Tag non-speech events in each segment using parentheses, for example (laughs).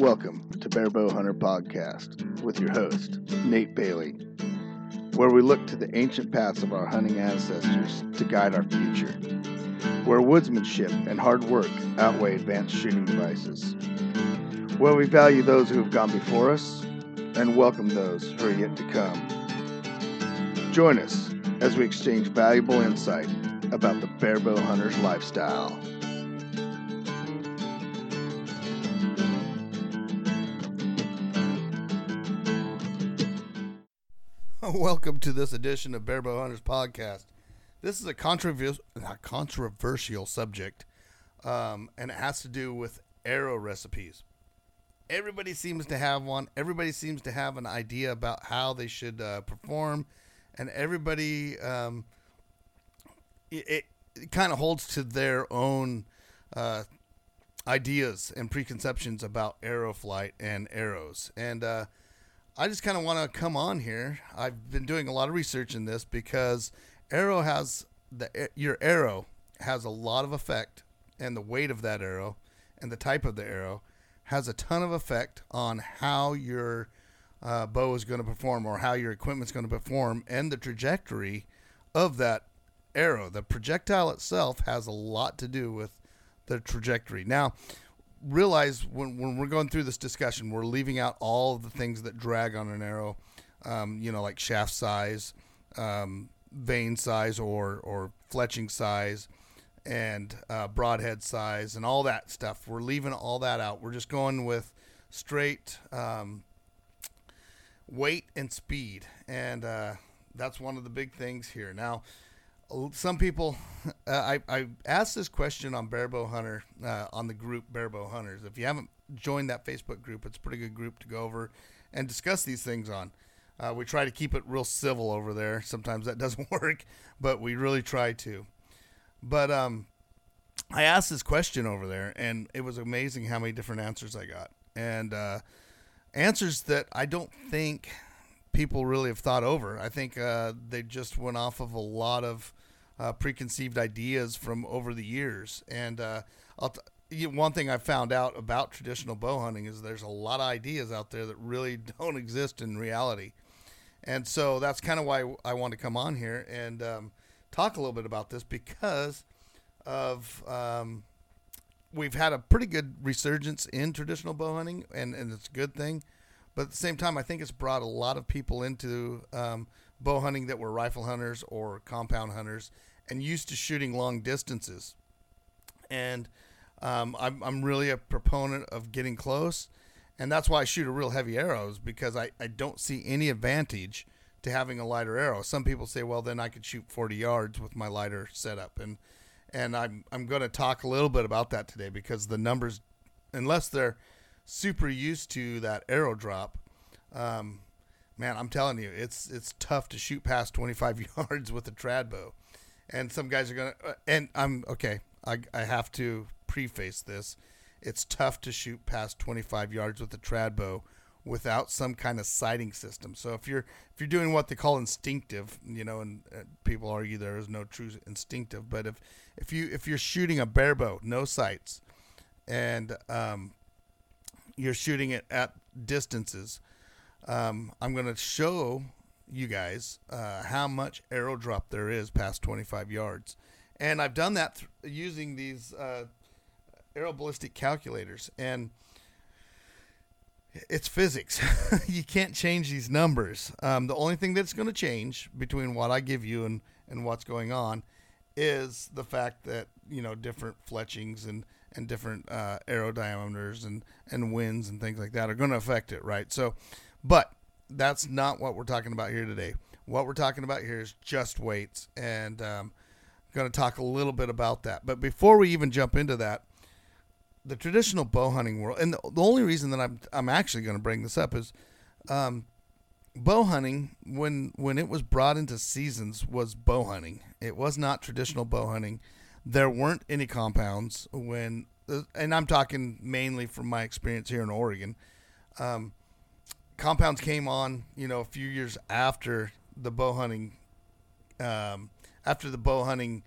Welcome to Barebow Hunter Podcast with your host, Nate Bailey, where we look to the ancient paths of our hunting ancestors to guide our future, where woodsmanship and hard work outweigh advanced shooting devices, where we value those who have gone before us and welcome those who are yet to come. Join us as we exchange valuable insight about the Barebow Hunter's lifestyle. (laughs) Welcome to this edition of Barebow Hunters podcast. This is a controversial, controversial subject, um, and it has to do with arrow recipes. Everybody seems to have one. Everybody seems to have an idea about how they should uh, perform, and everybody um, it, it kind of holds to their own uh, ideas and preconceptions about arrow flight and arrows. And uh, I just kind of want to come on here. I've been doing a lot of research in this because arrow has the your arrow has a lot of effect, and the weight of that arrow and the type of the arrow has a ton of effect on how your uh, bow is going to perform or how your equipment's going to perform and the trajectory of that arrow. The projectile itself has a lot to do with the trajectory. Now, realize when, when we're going through this discussion, we're leaving out all the things that drag on an arrow, um, you know, like shaft size, um, vane size, or, or fletching size, and uh, broadhead size, and all that stuff. We're leaving all that out. We're just going with straight um, weight and speed. And uh, that's one of the big things here. Now, some people, uh, I, I asked this question on Barebow Hunter uh, on the group Barebow Hunters. If you haven't joined that Facebook group, it's a pretty good group to go over and discuss these things on. Uh, we try to keep it real civil over there. Sometimes that (laughs) doesn't work, but we really try to. But um, I asked this question over there, and it was amazing how many different answers I got, and uh, answers that I don't think people really have thought over. I think uh, they just went off of a lot of uh, preconceived ideas from over the years. And uh, t- one thing I found out about traditional bow hunting is there's a lot of ideas out there that really (laughs) don't exist in reality. And so that's kind of why I want to come on here and um, talk a little bit about this because of um, we've had a pretty good resurgence in traditional bow hunting, and, and it's a good thing. But at the same time, I think it's brought a lot of people into um, bow hunting that were rifle hunters or compound hunters and used to shooting long distances. And um, I'm, I'm really a proponent of getting close. And that's why I shoot a real heavy arrows because I, I don't see any advantage to having a lighter arrow. Some people say, well, then I could shoot 40 yards with my lighter setup. And, and I'm, I'm going to talk a little bit about that today because the numbers, unless they're super used to that arrow drop, um, man, I'm telling you, it's, it's tough to shoot past 25 (laughs) yards with a trad bow and some guys are gonna. Uh, and I'm okay. I I have to preface this. It's tough to shoot past 25 yards with a trad bow without some kind of sighting system. So if you're if you're doing what they call instinctive, you know, and uh, people argue there is no true instinctive, but if if you if you're shooting a bare bow, no sights, and um, you're shooting it at distances, um, I'm going to show you guys uh, how much arrow drop there is past 25 yards. And I've done that th- using these uh, arrow ballistic calculators. And it's physics. (laughs) you can't change these numbers. Um, the only thing that's going to change between what I give you and, and what's going on is the fact that, you know, different fletchings and, and different uh, arrow diameters and, and winds and things like that are going to affect it, right? So, but that's not what we're talking about here today. What we're talking about here is just weights, and um, I'm going to talk a little bit about that. But before we even jump into that, the traditional bow hunting world, and the, the only reason that I'm I'm actually going to bring this up is, um, bow hunting when when it was brought into seasons was bow hunting. It was not traditional bow hunting. There weren't any compounds when, uh, and I'm talking mainly from my experience here in Oregon. Um, compounds came on, you know, a few years after the bow hunting, um, after the bow hunting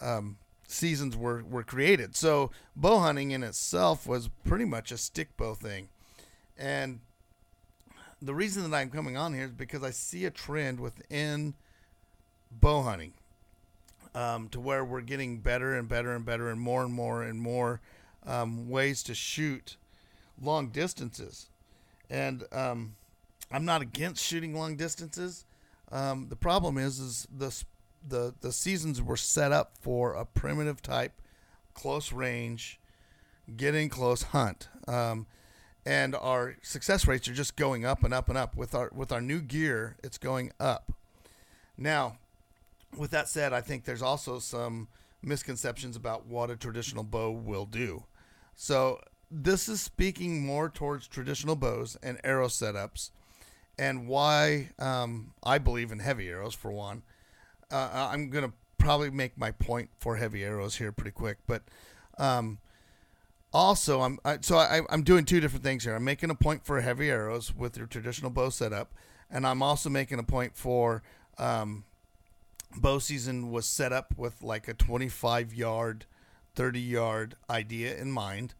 um, seasons were, were created. So bow hunting in itself was pretty much a stick bow thing. And the reason that I'm coming on here is because I see a trend within bow hunting um, to where we're getting better and better and better and more and more and more um, ways to shoot long distances. And um, I'm not against shooting long distances. Um, the problem is, is the the the seasons were set up for a primitive type, close range, get in close hunt, um, and our success rates are just going up and up and up. With our with our new gear, it's going up. Now, with that said, I think there's also some misconceptions about what a traditional bow will do. So this is speaking more towards traditional bows and arrow setups, and why um, I believe in heavy arrows for one. Uh, I'm gonna probably make my point for heavy arrows here pretty quick, but um, also I'm I, so I, I'm doing two different things here. I'm making a point for heavy arrows with your traditional bow setup, and I'm also making a point for um, bow season was set up with like a 25 yard, 30 yard idea in mind,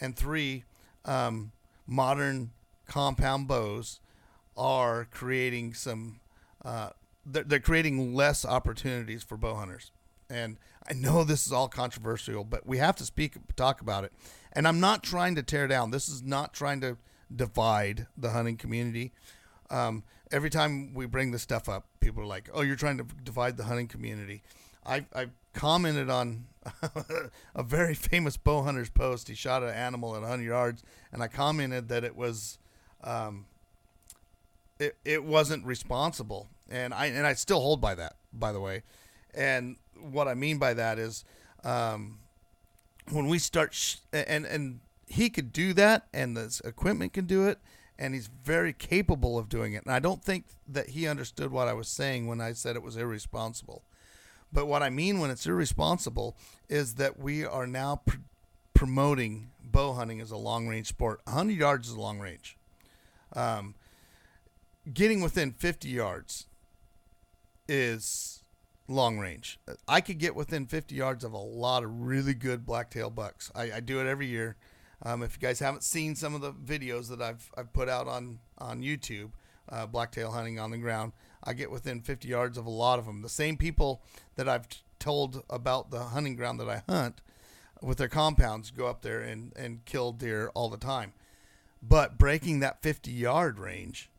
and three, um, modern compound bows are creating some. Uh, they're, they're creating less opportunities for bow hunters, and I know this is all controversial, but we have to speak talk about it. And I'm not trying to tear down. This is not trying to divide the hunting community. Um, every time we bring this stuff up, people are like, "Oh, you're trying to divide the hunting community." I I commented on (laughs) a very famous bow hunter's post. He shot an animal at 100 yards, and I commented that it was, um, it it wasn't responsible, and I and I still hold by that, by the way. And what I mean by that is, um, when we start, sh- and and he could do that, and the equipment can do it, and he's very capable of doing it. And I don't think that he understood what I was saying when I said it was irresponsible. But what I mean when it's irresponsible is that we are now pr- promoting bow hunting as a long range sport. 100 yards is long range. Um, getting within 50 yards is long range. I could get within 50 yards of a lot of really good blacktail bucks. I, I do it every year. Um, if you guys haven't seen some of the videos that I've, I've put out on, on YouTube, uh, blacktail hunting on the ground, I get within 50 yards of a lot of them. The same people that I've told about the hunting ground that I hunt with their compounds go up there and, and kill deer all the time. But breaking that 50 yard range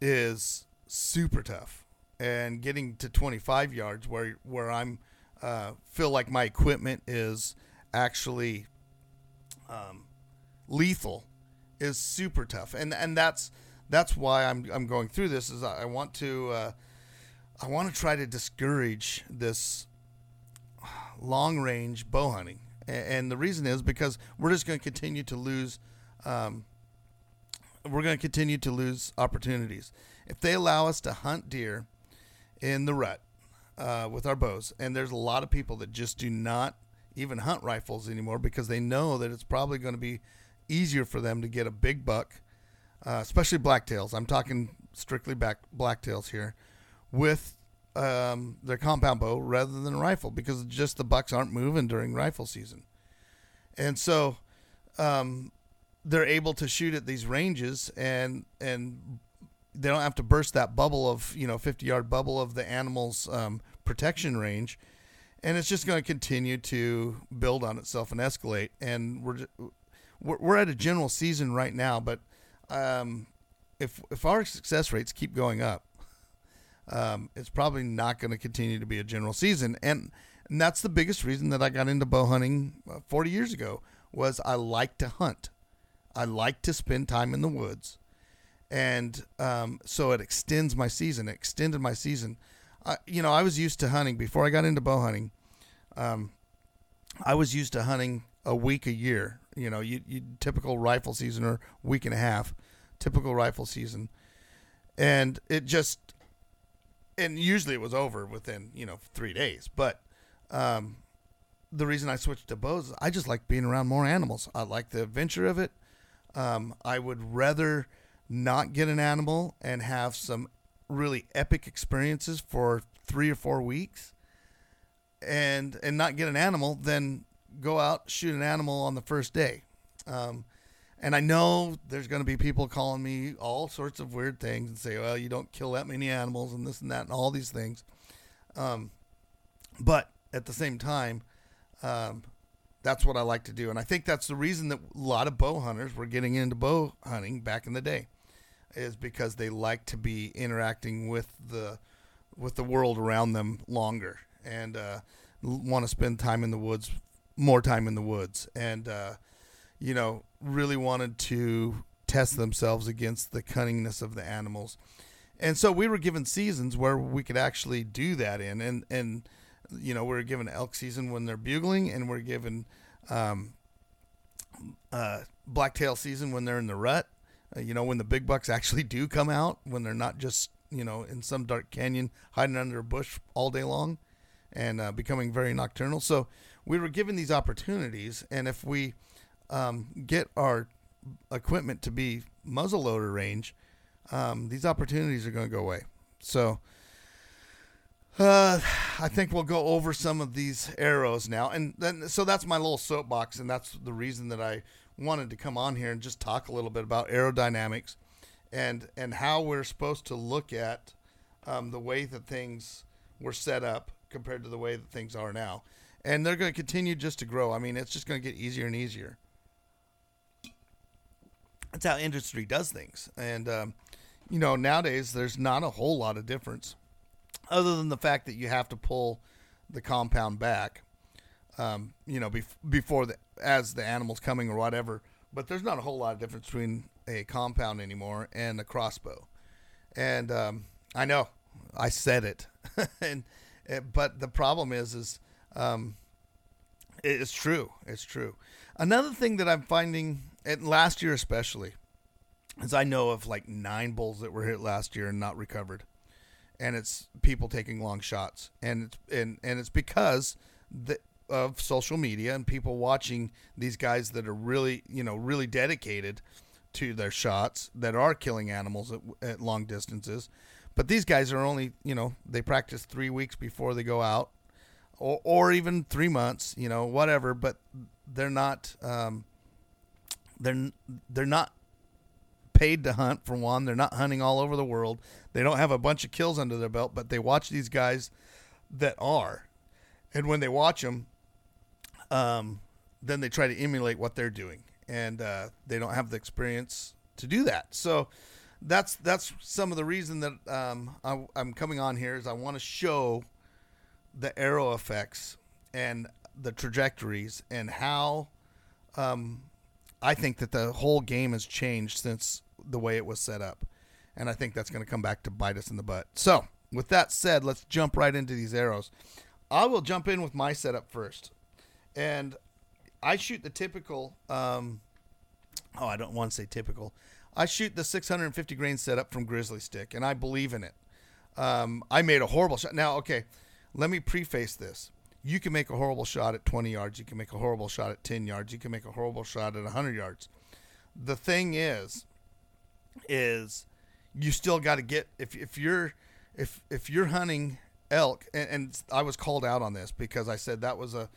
is super tough. And getting to 25 yards where, where I'm uh, feel like my equipment is actually um, lethal is super tough, and and that's that's why I'm I'm going through this. Is I want to uh, I want to try to discourage this long range bow hunting, and, the reason is because we're just going to continue to lose. Um, we're going to continue to lose opportunities if they allow us to hunt deer in the rut uh, with our bows. And there's a lot of people that just do not even hunt rifles anymore because they know that it's probably going to be easier for them to get a big buck, uh, especially blacktails. I'm talking strictly back blacktails here, with um, their compound bow rather than a rifle because just the bucks aren't moving during rifle season, and so um, they're able to shoot at these ranges and and they don't have to burst that bubble of you know 50 yard bubble of the animal's um, protection range and it's just going to continue to build on itself and escalate. And we're we're at a general season right now, but um, if if our success rates keep going up, um, it's probably not going to continue to be a general season. And, and that's the biggest reason that I got into bow hunting uh, 40 years ago was I like to hunt. I like to spend time in the woods. And um, so it extends my season. It extended my season I, you know, I was used to hunting before I got into bow hunting. Um, I was used to hunting a week a year. You know, you, you typical rifle season or week and a half, typical rifle season, and it just, and usually it was over within you know three days. But um, the reason I switched to bows, I just like being around more animals. I like the adventure of it. Um, I would rather not get an animal and have some really epic experiences for three or four weeks and and not get an animal, then go out shoot an animal on the first day. Um, And I know there's going to be people calling me all sorts of weird things and say, well, you don't kill that many animals and this and that and all these things. Um, but at the same time, um, that's what I like to do. And I think that's the reason that a lot of bow hunters were getting into bow hunting back in the day is because they like to be interacting with the with the world around them longer and uh, want to spend time in the woods, more time in the woods, and uh, you know really wanted to test themselves against the cunningness of the animals. And so we were given seasons where we could actually do that in, and and you know we're given elk season when they're bugling, and we're given um, uh, blacktail season when they're in the rut. Uh, you know when the big bucks actually do come out when they're not just you know in some dark canyon hiding under a bush all day long and uh, becoming very nocturnal. So we were given these opportunities, and if we um, get our equipment to be muzzleloader range, um, these opportunities are going to go away. So uh, I think we'll go over some of these arrows now, and then so that's my little soapbox, and that's the reason that I wanted to come on here and just talk a little bit about aerodynamics and and how we're supposed to look at um, the way that things were set up compared to the way that things are now, and they're going to continue just to grow. I mean, it's just going to get easier and easier. That's how industry does things, and um, you know nowadays there's not a whole lot of difference, other than the fact that you have to pull the compound back, um, you know, bef- before the as the animal's coming or whatever. But there's not a whole lot of difference between a compound anymore and a crossbow. And um, I know I said it, (laughs) and eh, but the problem is is um, it's true. It's true. Another thing that I'm finding, and last year especially, as I know of like nine bulls that were hit last year and not recovered, and it's people taking long shots, and it's and and it's because the of social media and people watching these guys that are really you know really dedicated to their shots that are killing animals at, at long distances. But these guys are only, you know, they practice three weeks before they go out, or, or even three months, you know, whatever. But they're not, um, they're they're not paid to hunt for one. They're not hunting all over the world. They don't have a bunch of kills under their belt, but they watch these guys that are, and when they watch them, um, then they try to emulate what they're doing and uh, they don't have the experience to do that. So that's that's some of the reason that um, I, I'm coming on here is I want to show the arrow effects and the trajectories and how um, I think that the whole game has changed since the way it was set up, and I think that's going to come back to bite us in the butt. So with that said, let's jump right into these arrows. I will jump in with my setup first, and I shoot the typical. Um, oh, I don't want to say typical. I shoot the 650 grain setup from Grizzly Stick, and I believe in it. Um, I made a horrible shot. Now, okay, let me preface this. You can make a horrible shot at 20 yards. You can make a horrible shot at 10 yards. You can make a horrible shot at 100 yards. The thing is, is you still got to get if if you're if if you're hunting elk, and, and I was called out on this because I said that was a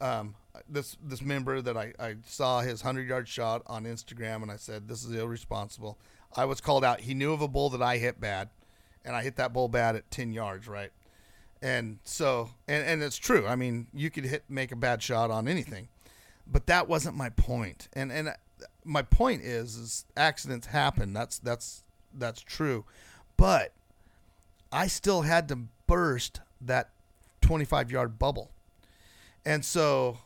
um, this this member that I, I saw his hundred yard shot on Instagram, and I said this is irresponsible. I was called out. He knew of a bull that I hit bad, and I hit that bull bad at ten yards, right? And so, and and it's true. I mean, you could hit make a bad shot on anything, but that wasn't my point. And and my point is, is accidents happen. That's that's that's true, but I still had to burst that twenty five yard bubble. And so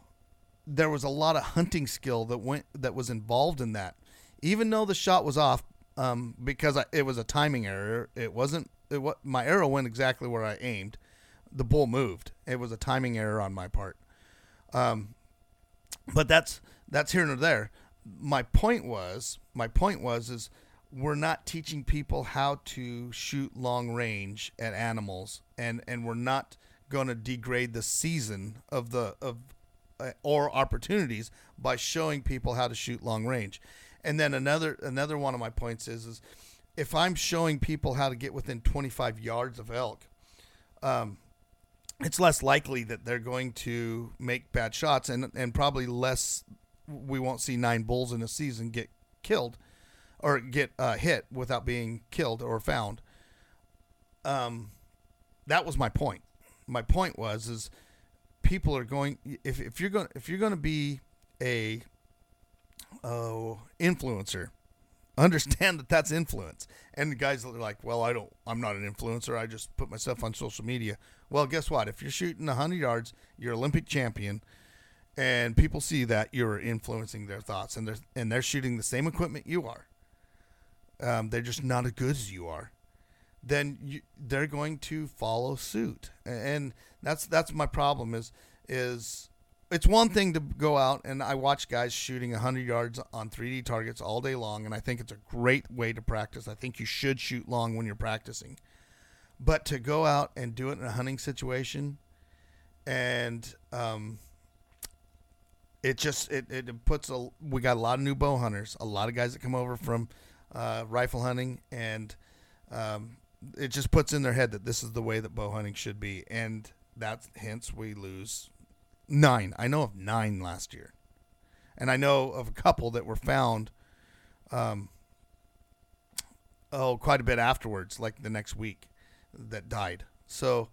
there was a lot of hunting skill that went that was involved in that. Even though the shot was off, um, because I, it was a timing error, it wasn't. It what my arrow went exactly where I aimed. The bull moved. It was a timing error on my part. Um, but that's that's here and there. My point was, my point was, is we're not teaching people how to shoot long range at animals, and and we're not going to degrade the season of the of uh, or opportunities by showing people how to shoot long range. And then another another one of my points is is if I'm showing people how to get within 25 yards of elk, um, it's less likely that they're going to make bad shots and and probably less we won't see nine bulls in a season get killed or get uh, hit without being killed or found. Um, that was my point. My point was is people are going if, if you're going if you're going to be a oh influencer understand that that's influence. And the guys are like well i don't i'm not an influencer. I just put myself on social media. Well guess what? If you're shooting 100 yards you're olympic champion and people see that you're influencing their thoughts and they're and they're shooting the same equipment you are. Um, they're just not as good as you are. Then you, they're going to follow suit. And that's that's my problem is is it's one thing to go out and I watch guys shooting 100 yards on 3D targets all day long, and I think it's a great way to practice. I think you should shoot long when you're practicing. But to go out and do it in a hunting situation, and um, it just it, it puts a we got a lot of new bow hunters, a lot of guys that come over from uh, rifle hunting, and um, it just puts in their head that this is the way that bow hunting should be, and that's hence we lose nine. I know of nine last year, and I know of a couple that were found. Um, oh, quite a bit afterwards, like the next week, that died. So,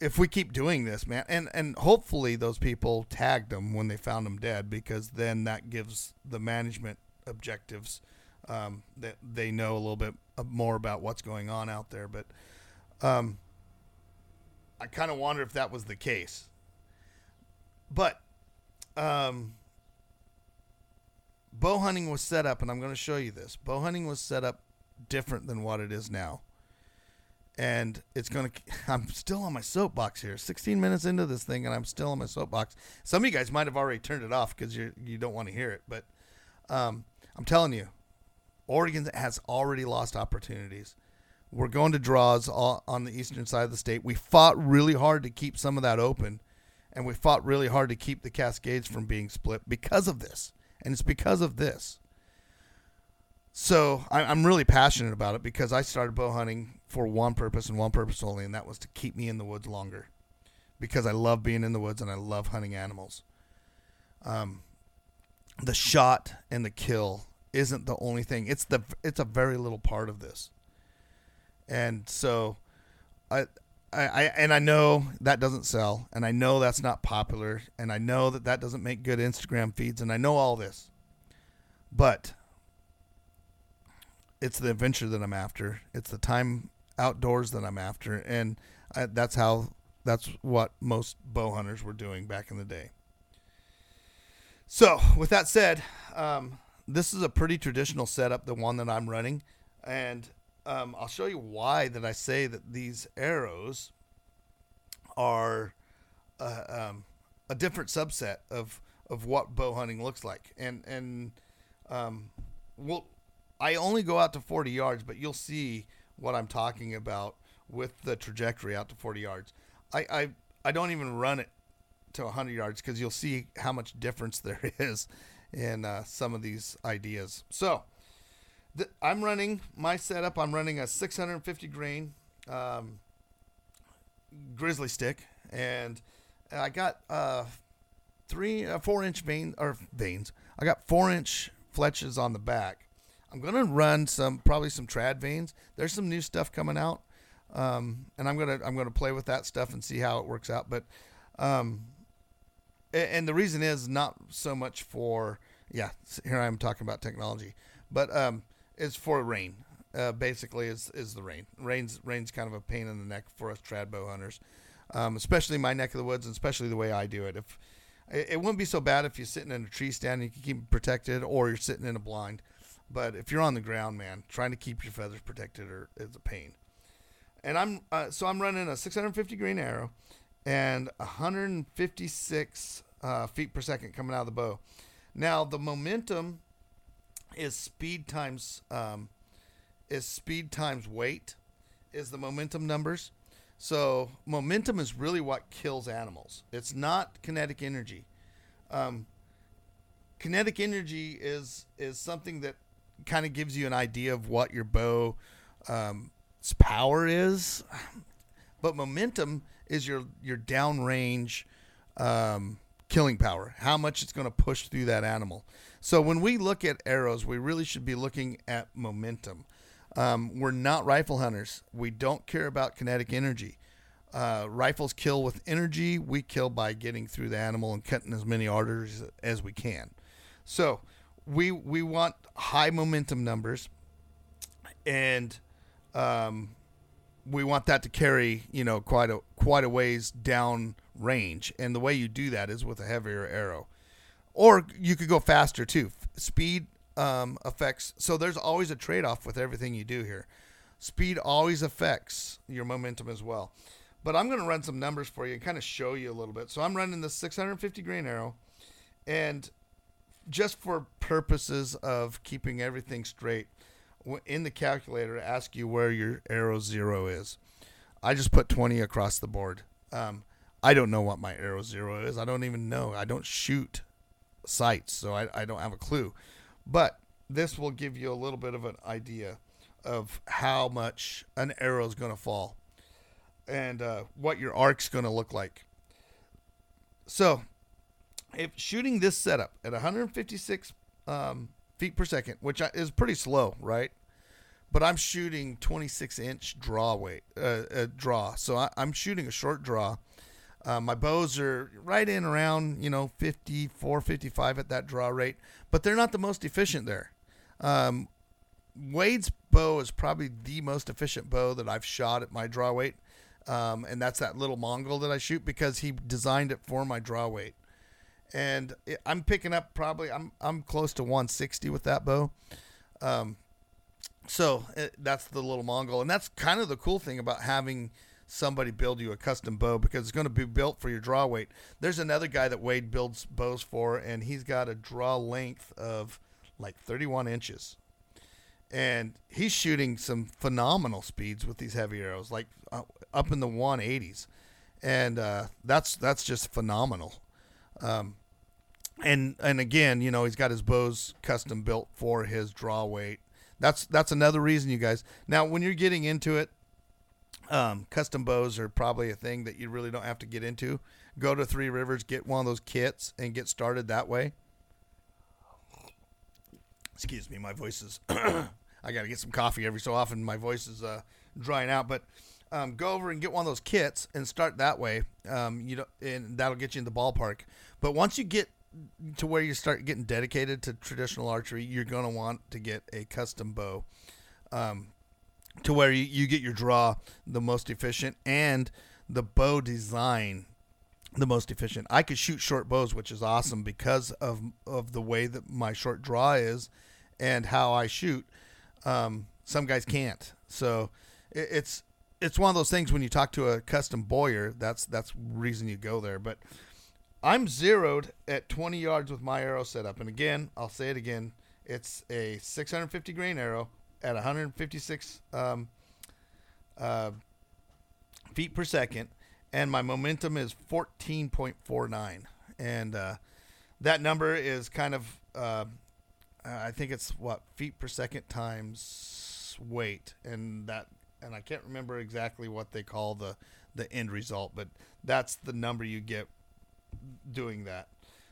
if we keep doing this, man, and and hopefully those people tagged them when they found them dead, because then that gives the management objectives um, that they know a little bit more about what's going on out there. But um, I kind of wonder if that was the case. But um, bow hunting was set up, and I'm going to show you this. Bow hunting was set up different than what it is now. And it's going (laughs) to, I'm still on my soapbox here. 16 minutes into this thing, and I'm still on my soapbox. Some of you guys might have already turned it off because you you don't want to hear it. But um, I'm telling you, Oregon has already lost opportunities. We're going to draws on the eastern side of the state. We fought really hard to keep some of that open and we fought really hard to keep the Cascades from being split because of this. And it's because of this. So I'm really passionate about it because I started bow hunting for one purpose and one purpose only, and that was to keep me in the woods longer. Because I love being in the woods and I love hunting animals. Um, the shot and the kill isn't the only thing. It's the it's a very little part of this. And so I I, I and I know that doesn't sell, and I know that's not popular, and I know that that doesn't make good Instagram feeds, and I know all this. But it's the adventure that I'm after. It's the time outdoors that I'm after, and I, that's how that's what most bow hunters were doing back in the day. So, with that said, um, this is a pretty traditional setup, the one that I'm running, and um, I'll show you why that I say that these arrows are uh, um, a different subset of of what bow hunting looks like, and and um, well, I only go out to 40 yards, but you'll see what I'm talking about with the trajectory out to 40 yards. I I, I don't even run it to 100 yards because you'll see how much difference (laughs) there is in uh, some of these ideas. So I'm running my setup. I'm running a 650 grain um, grizzly stick, and I got uh, three, uh, four inch vane or vanes. I got four inch fletches on the back. I'm gonna run some probably some trad vanes. There's some new stuff coming out, um, and I'm gonna I'm gonna play with that stuff and see how it works out. But um, and the reason is not so much for yeah. Here I am talking about technology, but um, is for rain. Uh, basically, is is the rain. Rain's rain's kind of a pain in the neck for us trad bow hunters, um, especially my neck of the woods, and especially the way I do it. If it, it wouldn't be so bad if you're sitting in a tree stand and you can keep protected, or you're sitting in a blind. But if you're on the ground, man, trying to keep your feathers protected are, is a pain. And I'm uh, so I'm running a 650 green arrow and 156 uh, feet per second coming out of the bow. Now the momentum is speed times um, is speed times weight is the momentum numbers. So momentum is really what kills animals. It's not kinetic energy. Um, kinetic energy is is something that kind of gives you an idea of what your bow's um, power is, but momentum is your your downrange um, killing power, how much it's going to push through that animal. So when we look at arrows, we really should be looking at momentum. Um, we're not rifle hunters. We don't care about kinetic energy. Uh, rifles kill with energy. We kill by getting through the animal and cutting as many arteries as we can. So we we want high momentum numbers, and um, we want that to carry you know quite a quite a ways down range. And the way you do that is with a heavier arrow, or you could go faster too. Speed um, affects. So there's always a trade off with everything you do here. Speed always affects your momentum as well. But I'm going to run some numbers for you and kind of show you a little bit. So I'm running the 650 grain arrow, and just for purposes of keeping everything straight, in the calculator, ask you where your arrow zero is. I just put 20 across the board. Um, I don't know what my arrow zero is. I don't even know. I don't shoot sights, so I, I don't have a clue. But this will give you a little bit of an idea of how much an arrow is going to fall and uh, what your arc's going to look like. So, if shooting this setup at 156 um, feet per second, which is pretty slow, right? But I'm shooting 26 inch draw weight, uh, uh, draw. So I, am shooting a short draw. Uh, my bows are right in around, you know, 54, 55 at that draw rate, but they're not the most efficient there. Um, Wade's bow is probably the most efficient bow that I've shot at my draw weight. Um, and that's that little Mongol that I shoot because he designed it for my draw weight. And it, I'm picking up probably I'm I'm close to 160 with that bow. Um, so it, that's the little Mongol, and that's kind of the cool thing about having somebody build you a custom bow because it's going to be built for your draw weight. There's another guy that Wade builds bows for, and he's got a draw length of like 31 inches. And he's shooting some phenomenal speeds with these heavy arrows, like uh, up in the 180s, and uh, that's that's just phenomenal. Um, and and again, you know, he's got his bows custom built for his draw weight. That's that's another reason, you guys. Now, when you're getting into it, um, custom bows are probably a thing that you really don't have to get into. Go to Three Rivers, get one of those kits, and get started that way. Excuse me, my voice is. (coughs) I got to get some coffee every so often. My voice is uh, drying out, but um, go over and get one of those kits and start that way. Um, you know, and that'll get you in the ballpark. But once you get to where you start getting dedicated to traditional archery, you're gonna want to get a custom bow. Um, to where you, you get your draw the most efficient and the bow design the most efficient. I could shoot short bows, which is awesome because of of the way that my short draw is and how I shoot. Um, some guys can't, so it, it's it's one of those things when you talk to a custom bowyer. That's that's reason you go there. But I'm zeroed at 20 yards with my arrow setup, and again, I'll say it again. It's a 650 grain arrow at 156 um, uh, feet per second, and my momentum is 14.49. And uh, that number is kind of, uh, I think it's what feet per second times weight, and that, and I can't remember exactly what they call the the end result, but that's the number you get doing that.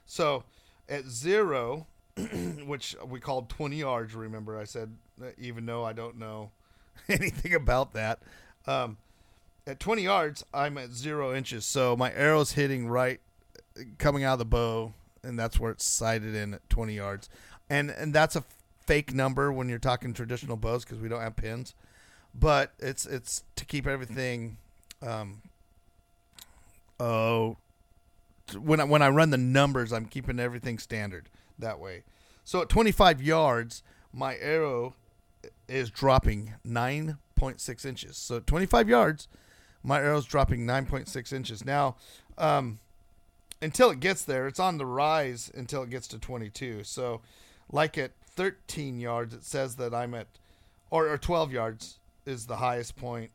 So at zero, (clears throat) which we called 20 yards, remember I said, even though I don't know (laughs) anything about that. Um, at 20 yards, I'm at zero inches. So my arrow's hitting right, coming out of the bow, and that's where it's sighted in at 20 yards. And, and that's a fake number when you're talking traditional bows because we don't have pins. But it's it's to keep everything um, oh when I, when I run the numbers, I'm keeping everything standard that way. So at 25 yards, my arrow is dropping 9.6 inches. So at 25 yards, my arrow's dropping 9.6 inches. Now, um, until it gets there, it's on the rise until it gets to 22. So, like at 13 yards, it says that I'm at, or, or 12 yards is the highest point.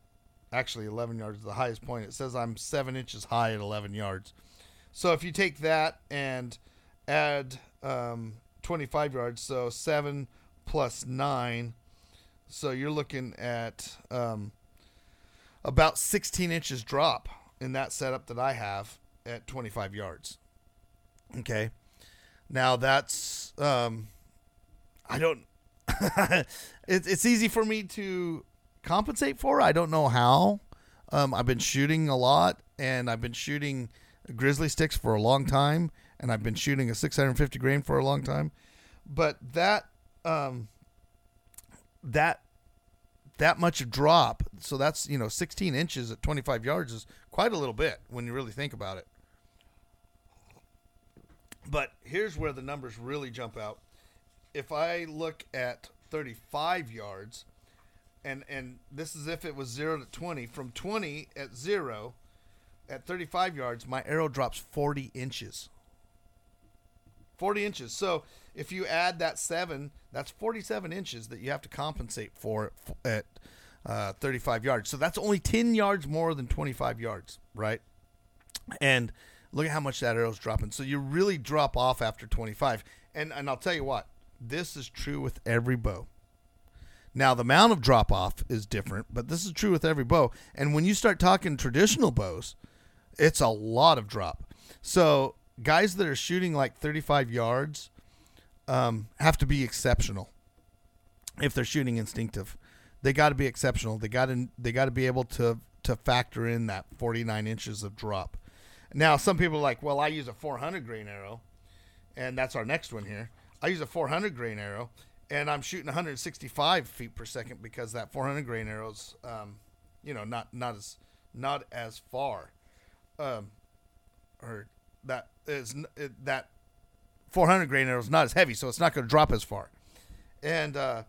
Actually, 11 yards is the highest point. It says I'm seven inches high at 11 yards. So if you take that and add um, 25 yards, so 7 plus 9, so you're looking at um, about 16 inches drop in that setup that I have at 25 yards. Okay. Now that's um, I don't. (laughs) it's it's easy for me to compensate for. I don't know how. Um, I've been shooting a lot, and I've been shooting grizzly sticks for a long time, and I've been shooting a 650 grain for a long time. But that um, that that much drop, so that's you know 16 inches at 25 yards is quite a little bit when you really think about it. But here's where the numbers really jump out. If I look at 35 yards, and and this is if it was zero to 20. From 20 at zero, at 35 yards, my arrow drops 40 inches. 40 inches. So if you add that seven, that's 47 inches that you have to compensate for at uh, 35 yards. So that's only 10 yards more than 25 yards, right? And look at how much that arrow's dropping. So you really drop off after 25. And and I'll tell you what, this is true with every bow. Now the amount of drop off is different, but this is true with every bow. And when you start talking traditional bows, it's a lot of drop. So guys that are shooting like 35 yards um, have to be exceptional. If they're shooting instinctive, they got to be exceptional. They got to they got to be able to to factor in that 49 inches of drop. Now, some people are like, well, I use a 400 grain arrow, and that's our next one here. I use a 400 grain arrow, and I'm shooting 165 feet per second because that 400 grain arrow's, um, you know, not not as not as far, um, or that is that 400 grain arrow is not as heavy, so it's not going to drop as far. And uh,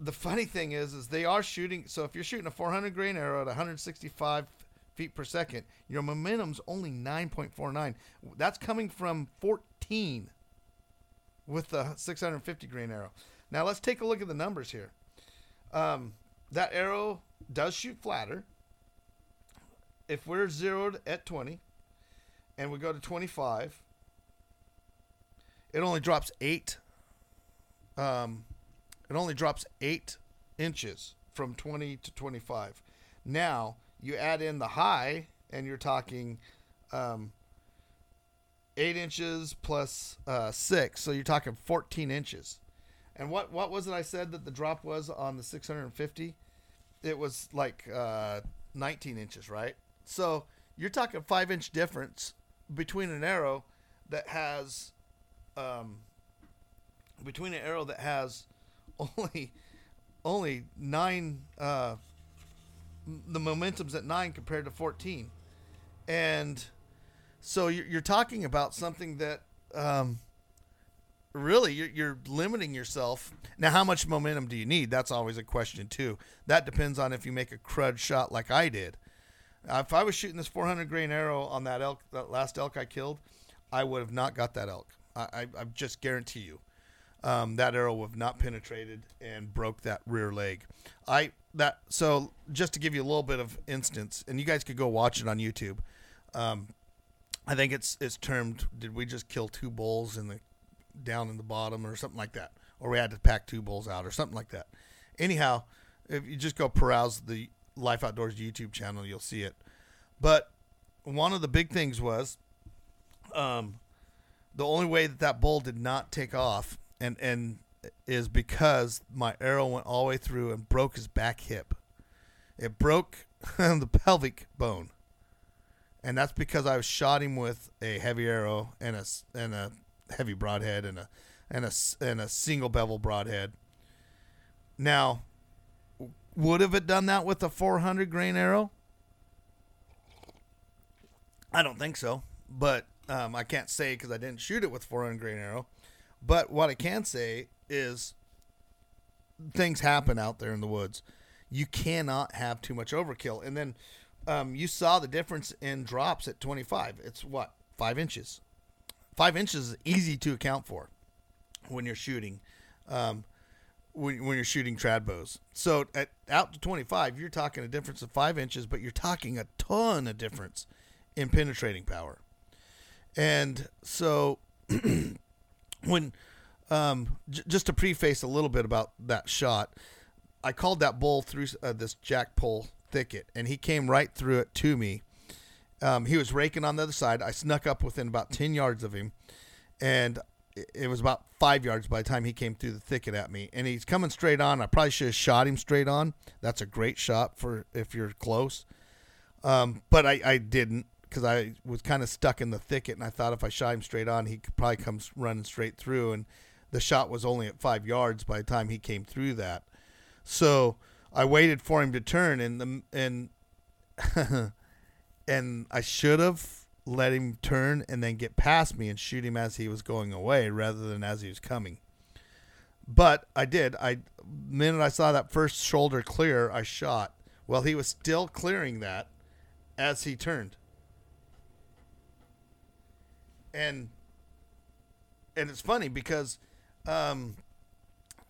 the funny thing is, is they are shooting. So if you're shooting a 400 grain arrow at 165 feet per second, your momentum's only 9.49. That's coming from 14 with the 650 grain arrow. Now let's take a look at the numbers here. Um, that arrow does shoot flatter. If we're zeroed at 20 and we go to 25, it only drops eight. Um, it only drops eight inches from 20 to 25. Now you add in the high, and you're talking um, eight inches plus, uh, six, so you're talking 14 inches. And what what was it I said that the drop was on the 650? It was like uh, 19 inches, right? So you're talking five inch difference between an arrow that has um, between an arrow that has (laughs) only only nine uh, the momentum's at nine compared to 14 and so you're, talking about something that um, really you're limiting yourself. Now how much momentum do you need? That's always a question too. That depends on if you make a crud shot like i did uh, if i was shooting this 400 grain arrow on that elk that last elk i killed i would have not got that elk. I, I, I just guarantee you um, that arrow would have not penetrated and broke that rear leg. I that so just to give you a little bit of instance and you guys could go watch it on youtube um, i think it's it's termed did we just kill two bulls in the down in the bottom or something like that? Or we had to pack two bulls out or something like that. Anyhow if you just go peruse the life outdoors youtube channel you'll see it but one of the big things was um, the only way that that bull did not take off and and is because my arrow went all the way through and broke his back hip. It broke (laughs) the pelvic bone, and that's because I shot him with a heavy arrow and a and a heavy broadhead and a and a and a single bevel broadhead. Now, would have it done that with a 400 grain arrow? I don't think so, but um, I can't say because I didn't shoot it with 400 grain arrow. But what I can say is things happen out there in the woods. You cannot have too much overkill. And then um, you saw the difference in drops at 25. It's what? Five inches. Five inches is easy to account for when you're shooting. Um, when, when you're shooting trad bows. So at out to 25, you're talking a difference of five inches, but you're talking a ton of difference in penetrating power. And so (clears throat) when um, j- just to preface a little bit about that shot, I called that bull through uh, this jack pole thicket, and he came right through it to me. Um, he was raking on the other side. I snuck up within about 10 yards of him, and it- was about five yards by the time he came through the thicket at me. And he's coming straight on. I probably should have shot him straight on. That's a great shot for if you're close. Um, but I, I didn't because I was kind of stuck in the thicket, and I thought if I shot him straight on, he could probably come running straight through. And the shot was only at five yards by the time he came through that. So I waited for him to turn, and the and (laughs) and I should have let him turn and then get past me and shoot him as he was going away rather than as he was coming. But I did. I minute I saw that first shoulder clear, I shot. Well, he was still clearing that as he turned. And and it's funny because um,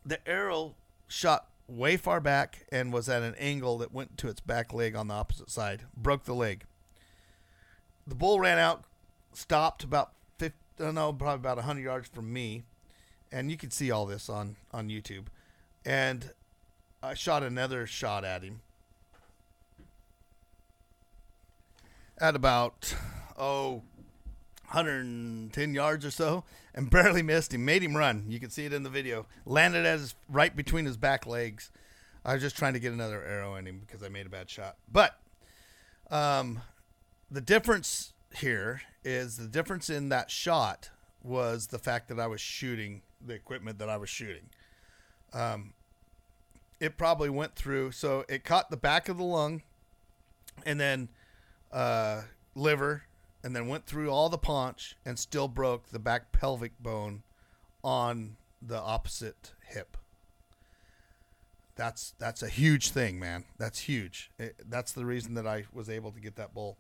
the arrow shot way far back and was at an angle that went to its back leg on the opposite side, broke the leg. The bull ran out, stopped about 50, I don't know, probably about 100 yards from me, and you can see all this on on YouTube. And I shot another shot at him. At about oh 110 yards or so. And barely missed him. Made him run. You can see it in the video. Landed his right between his back legs. I was just trying to get another arrow in him because i made a bad shot. But um, the difference here is the difference in that shot was the fact that i was shooting the equipment that i was shooting um, it probably went through so it caught the back of the lung and then uh, liver, and then went through all the paunch and still broke the back pelvic bone on the opposite hip. That's that's a huge thing, man. That's huge. It, that's the reason that I was able to get that bull.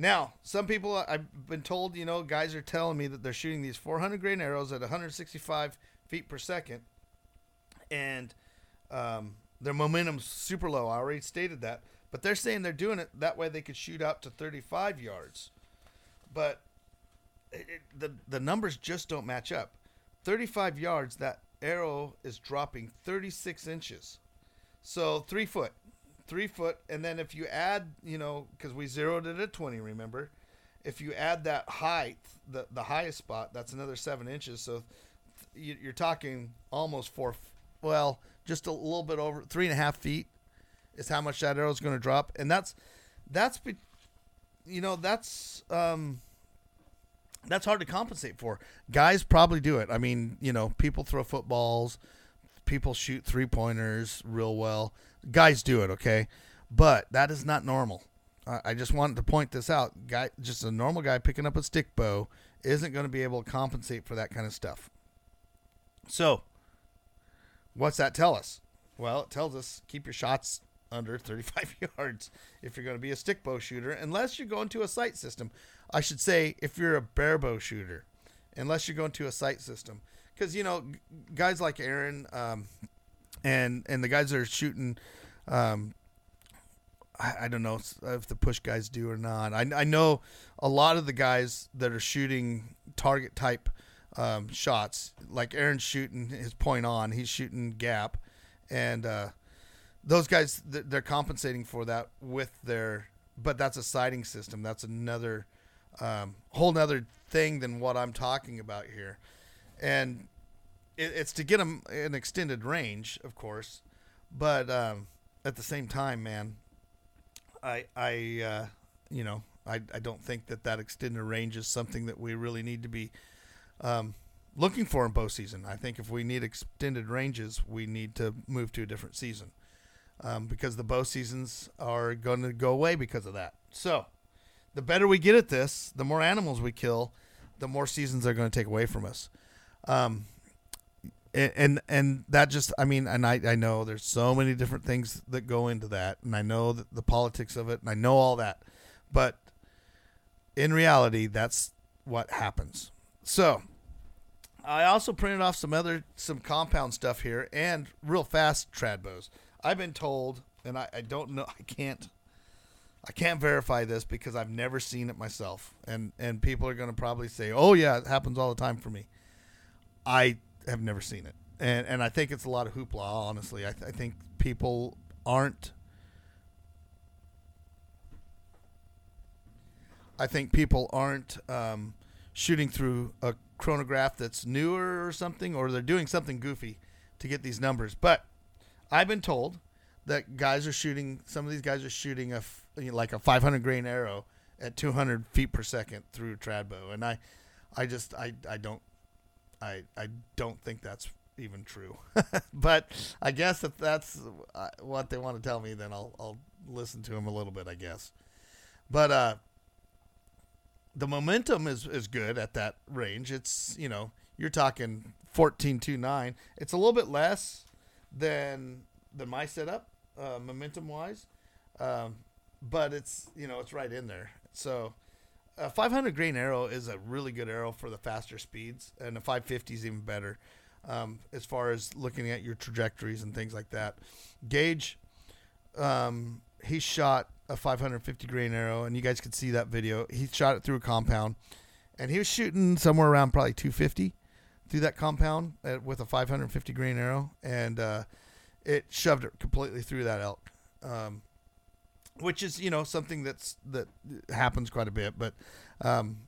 Now, some people I've been told, you know, guys are telling me that they're shooting these 400 grain arrows at 165 feet per second, and um, their momentum's super low. I already stated that, but they're saying they're doing it that way they could shoot out to 35 yards. But it, it, the the numbers just don't match up. 35 yards, that arrow is dropping 36 inches, so three foot, three foot, and then if you add, you know, because we zeroed it at 20, remember, if you add that height, the the highest spot, that's another seven inches. So you- you're talking almost four. Well, just a little bit over three and a half feet is how much that arrow is going to drop, and that's that's you know that's um that's hard to compensate for. Guys probably do it. I mean, you know, people throw footballs, people shoot three pointers real well. Guys do it, okay, but that is not normal. I, I just wanted to point this out. Guy, just a normal guy picking up a stick bow isn't going to be able to compensate for that kind of stuff. So, what's that tell us? Well, it tells us keep your shots under (laughs) 35 yards if you're going to be a stick bow shooter, unless you're going to a sight system. I should say if you're a bare bow shooter, unless you're going to a sight system, because you know guys like Aaron um, and and the guys that are shooting. Um, I, I don't know if the push guys do or not. I, I know a lot of the guys that are shooting target type um, shots, like Aaron's shooting his point on, he's shooting gap, and uh, those guys th- they're compensating for that with their, but that's a sighting system. That's another um, whole nother thing than what I'm talking about here, and it, it's to get them an extended range, of course, but um, at the same time, man, I I uh, you know I I don't think that that extended range is something that we really need to be um, looking for in bow season. I think if we need extended ranges, we need to move to a different season um, because the bow seasons are going to go away because of that. So the better we get at this, the more animals we kill, the more seasons they're going to take away from us. Um, and, and that just I mean and I, I know there's so many different things that go into that and I know the politics of it and I know all that. But in reality that's what happens. So I also printed off some other some compound stuff here and real fast trad bows. I've been told and I, I don't know (laughs) I can't I can't verify this because I've never seen it myself. And and people are going to probably say oh yeah it happens all the time for me. I have never seen it, and and I think it's a lot of hoopla. Honestly, I, th- I think people aren't. I think people aren't um, shooting through a chronograph that's newer or something, or they're doing something goofy to get these numbers. But I've been told that guys are shooting. Some of these guys are shooting a like a 500 grain arrow at 200 feet per second through trad bow, and I, I just I I don't I I don't think that's even true. (laughs) but I guess if that's uh, what they want to tell me, then I'll I'll listen to them a little bit. I guess. But uh, the momentum is is good at that range. It's you know you're talking 14.29. It's a little bit less than than my setup, uh, momentum wise, um, but it's you know it's right in there. So a 500 grain arrow is a really good arrow for the faster speeds, and a 550 is even better um, as far as looking at your trajectories and things like that. Gage, um, he shot a 550 grain arrow, and you guys could see that video. He shot it through a compound, and he was shooting somewhere around probably 250 through that compound at, with a 550 grain arrow, and uh, it shoved it completely through that elk. Um, which is you know something that's that happens quite a bit, but um,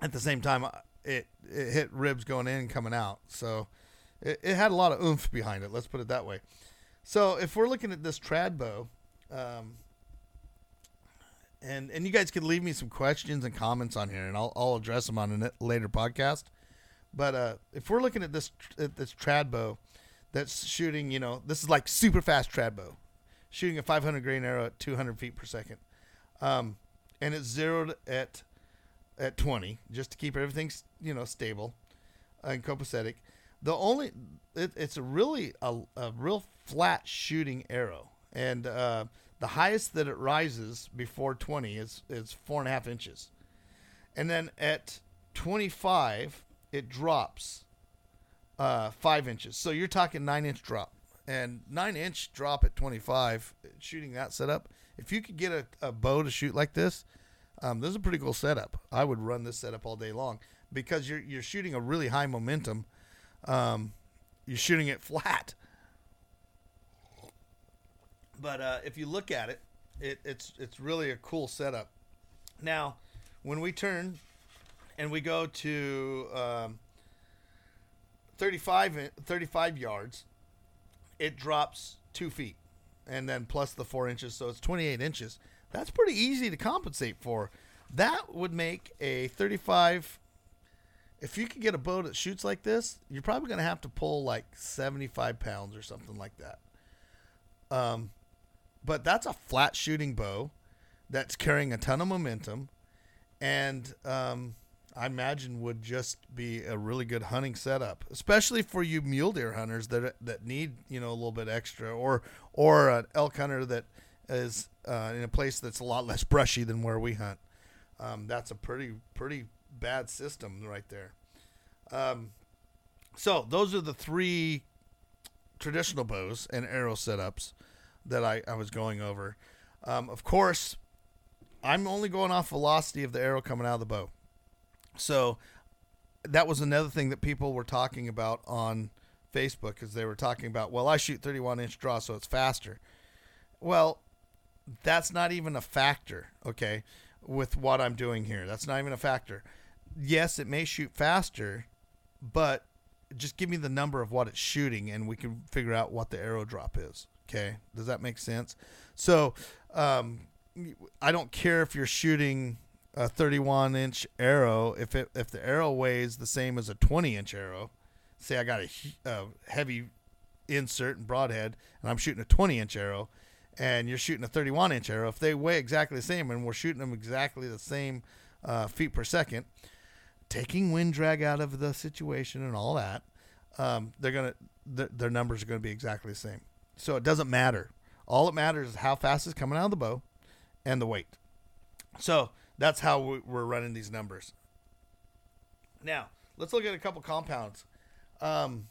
at the same time, uh, it it hit ribs going in and coming out, so it, it had a lot of oomph behind it. Let's put it that way. So if we're looking at this trad bow, um, and and you guys could leave me some questions and comments on here, and I'll I'll address them on a later podcast. But uh, if we're looking at this at this trad bow, that's shooting, you know, this is like super fast trad bow shooting a 500 grain arrow at 200 feet per second, um, and it's zeroed at at 20 just to keep everything you know stable and copacetic. The only it, it's a really a, a real flat shooting arrow, and uh, the highest that it rises before 20 is is four and a half inches, and then at 25 it drops uh, five inches. So you're talking nine inch drop and nine inch drop at 25 shooting that setup. If you could get a, a bow to shoot like this um, this is a pretty cool setup. I would run this setup all day long because you're, you're shooting a really high momentum. Um, you're shooting it flat. But uh, if you look at it, it it's it's really a cool setup. Now when we turn and we go to um, 35 35 yards it drops two feet, and then plus the four inches, so it's 28 inches. That's pretty easy to compensate for. That would make a 35. If you could get a bow that shoots like this, you're probably going to have to pull like 75 pounds or something like that. Um, but that's a flat shooting bow that's carrying a ton of momentum, and um, I imagine would just be a really good hunting setup, especially for you mule deer hunters that that need you know a little bit extra, or or an elk hunter that is uh, in a place that's a lot less brushy than where we hunt. Um, that's a pretty pretty bad system right there. Um, so those are the three traditional bows and arrow setups that I, I was going over. Um, of course, I'm only going off velocity of the arrow coming out of the bow. So that was another thing that people were talking about on Facebook because they were talking about, well, I shoot 31 inch draw, so it's faster. Well, that's not even a factor, okay, with what I'm doing here. That's not even a factor. Yes, it may shoot faster, but just give me the number of what it's shooting and we can figure out what the arrow drop is. Okay. Does that make sense? So, um, I don't care if you're shooting a 31 inch arrow, if it if the arrow weighs the same as a 20 inch arrow, say I got a, a heavy insert and broadhead, and I'm shooting a 20 inch arrow, and you're shooting a 31 inch arrow, if they weigh exactly the same and we're shooting them exactly the same uh, feet per second, taking wind drag out of the situation and all that, um, they're gonna th- their numbers are gonna be exactly the same. So it doesn't matter. All that matters is how fast it's coming out of the bow, and the weight. So that's how we're running these numbers. Now, let's look at a couple compounds. Um,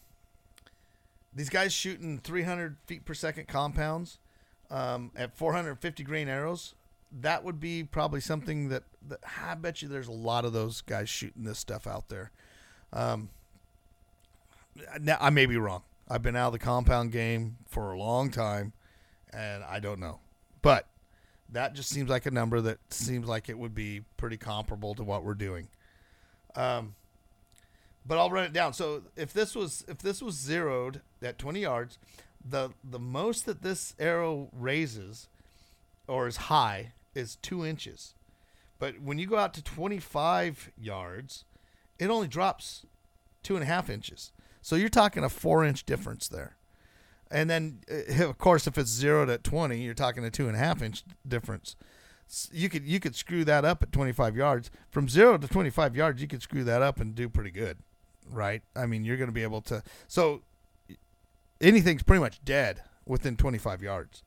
these guys shooting 300 feet per second compounds um, at 450 grain arrows. That would be probably something that, that, I bet you there's a lot of those guys shooting this stuff out there. Um, now I may be wrong. I've been out of the compound game for a long time, and I don't know. But That just seems like a number that seems like it would be pretty comparable to what we're doing. Um, but I'll run it down. So if this was if this was zeroed at 20 yards, the the most that this arrow raises or is high is two inches. But when you go out to 25 yards, it only drops two and a half inches. So you're talking a four inch difference there. And then, uh, (laughs) of course, if it's zeroed at 20, you're talking a two and a half inch difference. You could you could screw that up at 25 yards. From zero to 25 yards, you could screw that up and do pretty good, right? I mean, you're going to be able to. So anything's pretty much dead within 25 yards.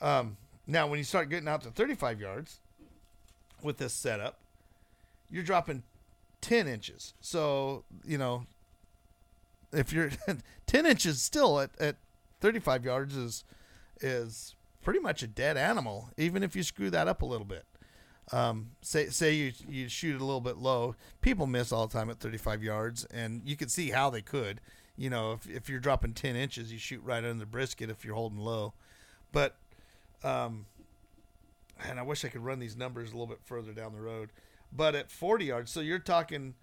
Um, now, when you start getting out to 35 yards with this setup, you're dropping 10 inches. So, you know, if you're (laughs) 10 inches still at, at 35 yards is is pretty much a dead animal, even if you screw that up a little bit. Um, say say you you shoot it a little bit low, people miss all the time at 35 yards, and you can see how they could. You know, if if you're dropping 10 inches, you shoot right under the brisket if you're holding low. But, um, and I wish I could run these numbers a little bit further down the road. But at 40 yards, so you're talking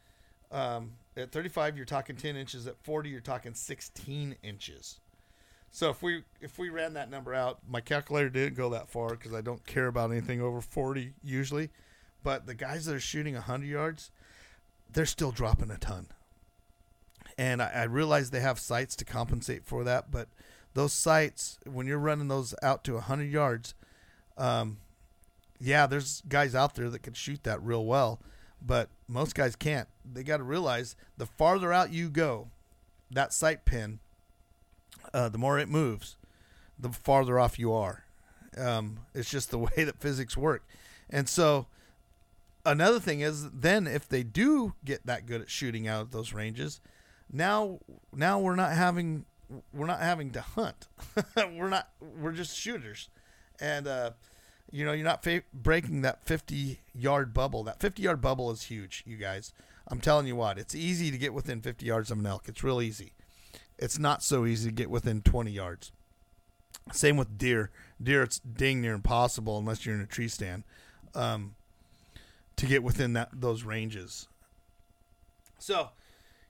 um, at 35, you're talking 10 inches. At 40, you're talking 16 inches. So if we if we ran that number out, my calculator didn't go that far because I don't care about anything over 40 usually. But the guys that are shooting 100 yards, they're still dropping a ton. And I, I realize they have sights to compensate for that, but those sights, when you're running those out to 100 yards, um, yeah, there's guys out there that can shoot that real well but most guys can't. They got to realize the farther out you go, that sight pin, uh, the more it moves, the farther off you are. Um, it's just the (laughs) way that physics work. And so another thing is then if they do get that good at shooting out those ranges, now now we're not having we're not having to hunt. (laughs) we're not we're just shooters. And uh, you know, you're not fa- breaking that 50 yard bubble. That 50 yard bubble is huge, you guys. I'm telling you what, it's easy to get within 50 yards of an elk. It's real easy. It's not so easy to get within 20 yards. Same with deer. Deer, it's dang near impossible unless you're in a tree stand um, to get within that those ranges. So,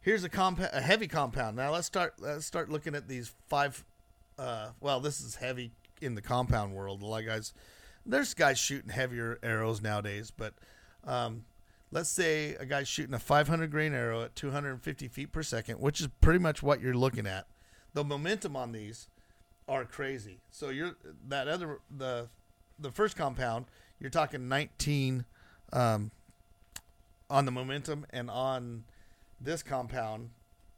here's a compound, a heavy compound. Now let's start. Let's start looking at these five. Uh, well, this is heavy in the compound world. A lot of guys there's guys shooting heavier arrows nowadays, but um, let's say a guy's shooting a 500 grain arrow at 250 feet per second, which is pretty much what you're looking at. The momentum on these are crazy. So you're that other the the first compound, you're talking 19 um, on the momentum, and on this compound,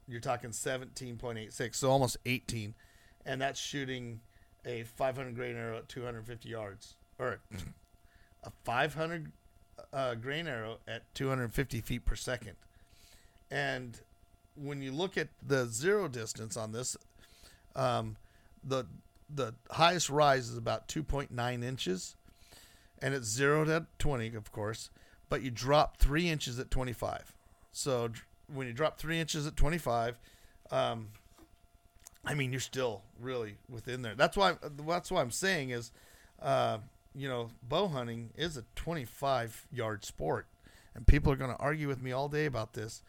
you're talking 17.86, so almost 18, and that's shooting a 500 grain arrow at 250 yards or a 500 uh, grain arrow at 250 feet per second. And when you look at the zero distance on this, um, the the highest rise is about 2.9 inches, and it's zeroed at 20, of course. But you drop three inches at 25. So when you drop three inches at 25, um, I mean you're still really within there. That's why that's why I'm saying is. Uh, you know, bow hunting is a 25 yard sport. And people are going to argue with me all day about this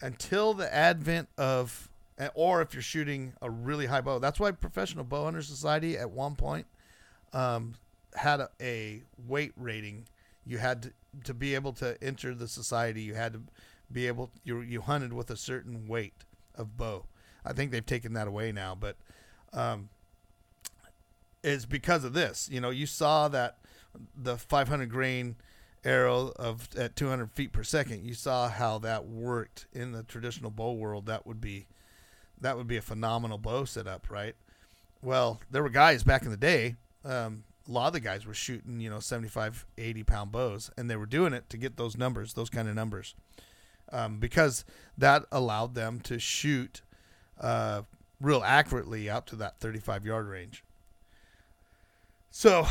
until the advent of, or if you're shooting a really high bow. That's why Professional Bow Hunter Society at one point um, had a, a, weight rating. You had to, to be able to enter the society, you had to be able, you, you hunted with a certain weight of bow. I think they've taken that away now, but um, is because of this. You know, you saw that the 500 grain arrow of at 200 feet per second. You saw how that worked in the traditional bow world. That would be that would be a phenomenal bow setup, right? Well, there were guys back in the day. Um, a lot of the guys were shooting, you know, 75, 80 pound bows, and they were doing it to get those numbers, those kind of numbers, um, because that allowed them to shoot uh, real accurately out to that 35 yard range. So,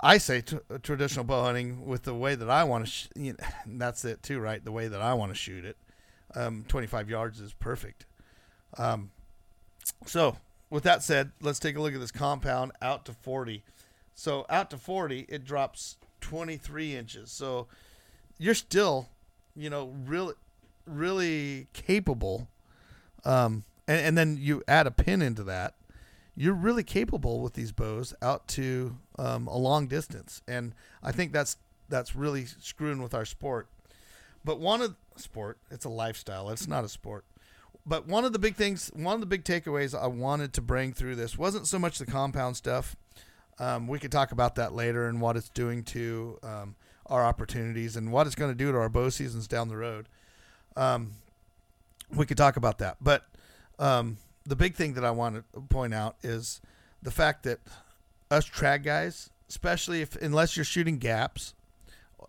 I say t- traditional bow hunting with the way that I want to. Sh- you know, that's it too, right? The way that I want to shoot it. Um, 25 yards is perfect. Um, so, with that said, let's take a look at this compound out to 40. So out to 40, it drops 23 inches. So you're still, you know, really, really capable. Um, and, and then you add a pin into that. You're really capable with these bows out to um, a long distance, and I think that's that's really screwing with our sport. But one of sport, it's a lifestyle. It's not a sport. But one of the big things, one of the big takeaways I wanted to bring through this wasn't so much the compound stuff. Um, we could talk about that later and what it's doing to um, our opportunities and what it's going to do to our bow seasons down the road. Um, we could talk about that. But um, the big thing that I want to point out is the fact that us trad guys, especially if unless you're shooting gaps,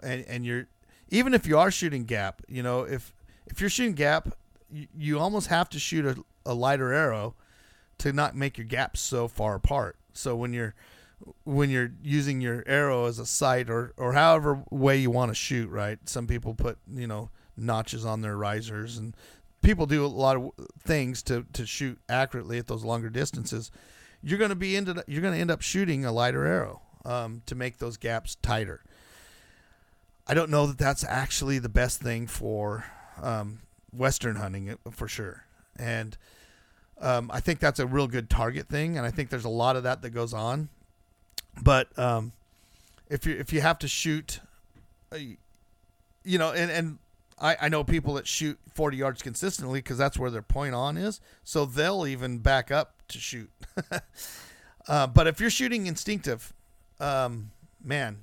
and, and you're even if you are shooting gap, you know if if you're shooting gap, you, you almost have to shoot a, a lighter arrow to not make your gaps so far apart. So when you're when you're using your arrow as a sight or or however way you want to shoot, right? Some people put you know notches on their risers and people do a lot of things to to shoot accurately at those longer distances. You're going to be into you're going to end up shooting a lighter arrow um, to make those gaps tighter. I don't know that that's actually the best thing for um, western hunting uh, for sure, and um, I think that's a real good target thing, and I think there's a lot of that that goes on. But um, if you if you have to shoot, uh, you know, and and I, I know people that shoot 40 yards consistently because that's where their point on is, so they'll even back up to shoot. (laughs) uh, but if you're shooting instinctive, um, man,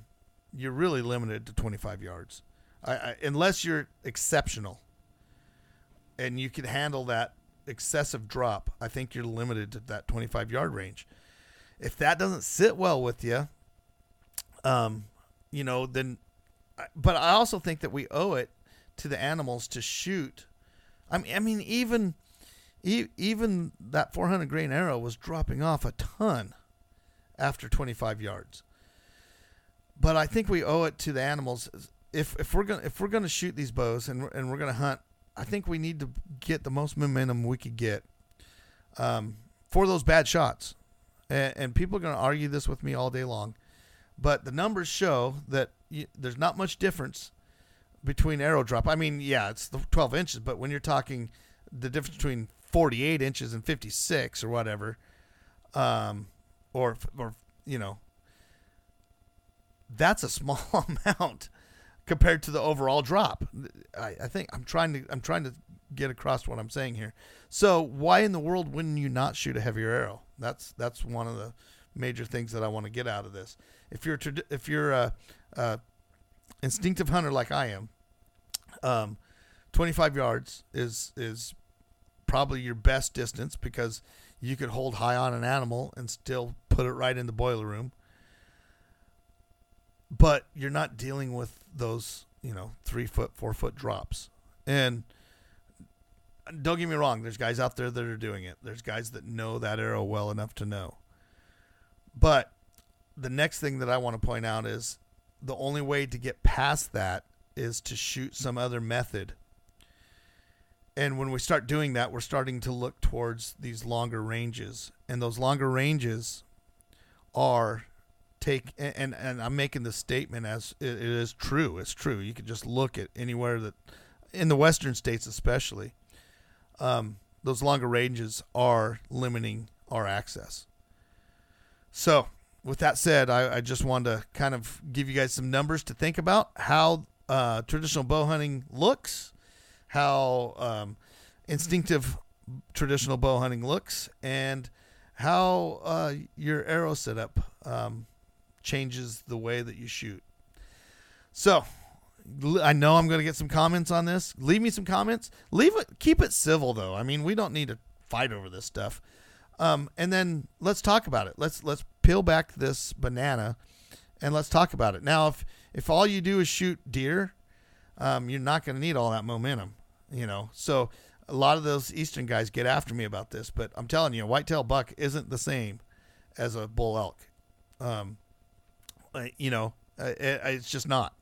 you're really limited to 25 yards, I, I, unless you're exceptional and you can handle that excessive drop. I think you're limited to that 25 yard range if that doesn't sit well with you, um, you know, then, but I also think that we owe it to the animals to shoot. I mean, I mean, even, even that 400 grain arrow was dropping off a ton after 25 yards. But I think we owe it to the animals. If if we're gonna if we're gonna shoot these bows and we're, and we're gonna hunt, I think we need to get the most momentum we could get um, for those bad shots and, and people are going to argue this with me all day long, but the numbers show that you, there's not much difference between arrow drop. I mean, yeah, it's the 12 inches, but when you're talking the difference between 48 inches and 56 or whatever, um, or or you know, that's a small (laughs) amount compared to the overall drop. I, I think I'm trying to I'm trying to get across what I'm saying here. So why in the world wouldn't you not shoot a heavier arrow? That's that's one of the major things that I want to get out of this. If you're if you're a, instinctive hunter like I am, um, 25 yards is is probably your best distance because you could hold high on an animal and still put it right in the boiler room. But you're not dealing with those, you know, three foot, four foot drops. And don't get me wrong. There's guys out there that are doing it. There's guys that know that arrow well enough to know. But the next thing that I want to point out is the only way to get past that is to shoot some other method. And when we start doing that, we're starting to look towards these longer ranges. And those longer ranges are take and and I'm making the statement as it is true. It's true. You can just look at anywhere that in the western states especially um, those longer ranges are limiting our access. So, with that said, I, I, just wanted to kind of give you guys some numbers to think about how uh, traditional bow hunting looks, how um, instinctive traditional bow hunting looks, and how uh, your arrow setup um, changes the way that you shoot. So, I know I'm going to get some comments on this. Leave me some comments. Leave it. Keep it civil though. I mean, we don't need to fight over this stuff. Um, and then let's talk about it. Let's let's peel back this banana, and let's talk about it. Now, if if all you do is shoot deer, um, you're not going to need all that momentum. You know, so a lot of those eastern guys get after me about this, but I'm telling you, a whitetail buck isn't the same as a bull elk. Um, you know, it, it's just not.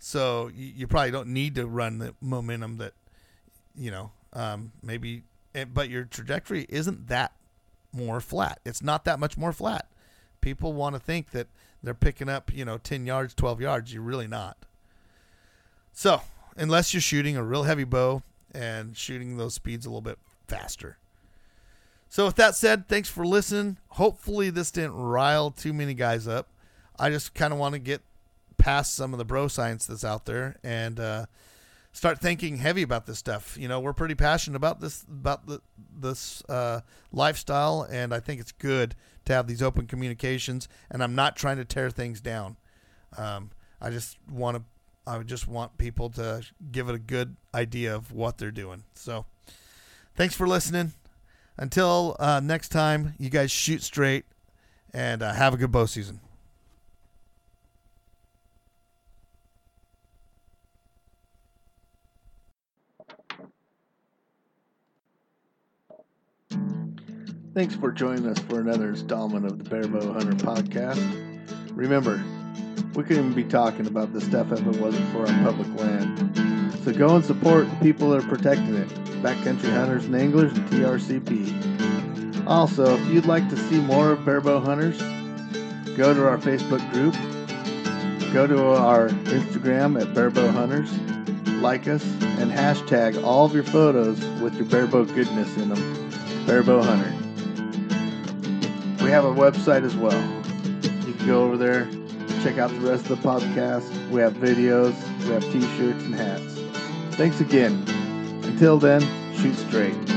So you, you, probably don't need to run the momentum that, you know, um, maybe, eh, but your trajectory isn't that more flat. It's not that much more flat. People want to think that they're picking up, you know, 10 yards, 12 yards. You're really not. So, unless you're shooting a real heavy bow and shooting those speeds a little bit faster. So, with that said, thanks for listening. Hopefully, this didn't rile too many guys up. I just kind of want to get past some of the bro science that's out there and uh, start thinking heavy about this stuff. You know, we're pretty passionate about this about the, this uh, lifestyle, and I think it's good to have these open communications. And I'm not trying to tear things down. Um, I just want to. I just want people to give it a good idea of what they're doing. So, thanks for listening. Until uh, next time, you guys shoot straight and uh, have a good bow season. Thanks for joining us for another installment of the Barebow Hunter podcast. Remember, we couldn't be talking about this stuff if it wasn't for our public land. So go and support the people that are protecting it Backcountry Hunters and Anglers and TRCP. Also, if you'd like to see more of Barebow Hunters, go to our Facebook group, go to our Instagram at Barebow Hunters, like us, and hashtag all of your photos with your barebow goodness in them. Barebow Hunter. We have a website as well. You can go over there, check out the rest of the podcast. We have videos, we have t shirts and hats. Thanks again. Until then, shoot straight.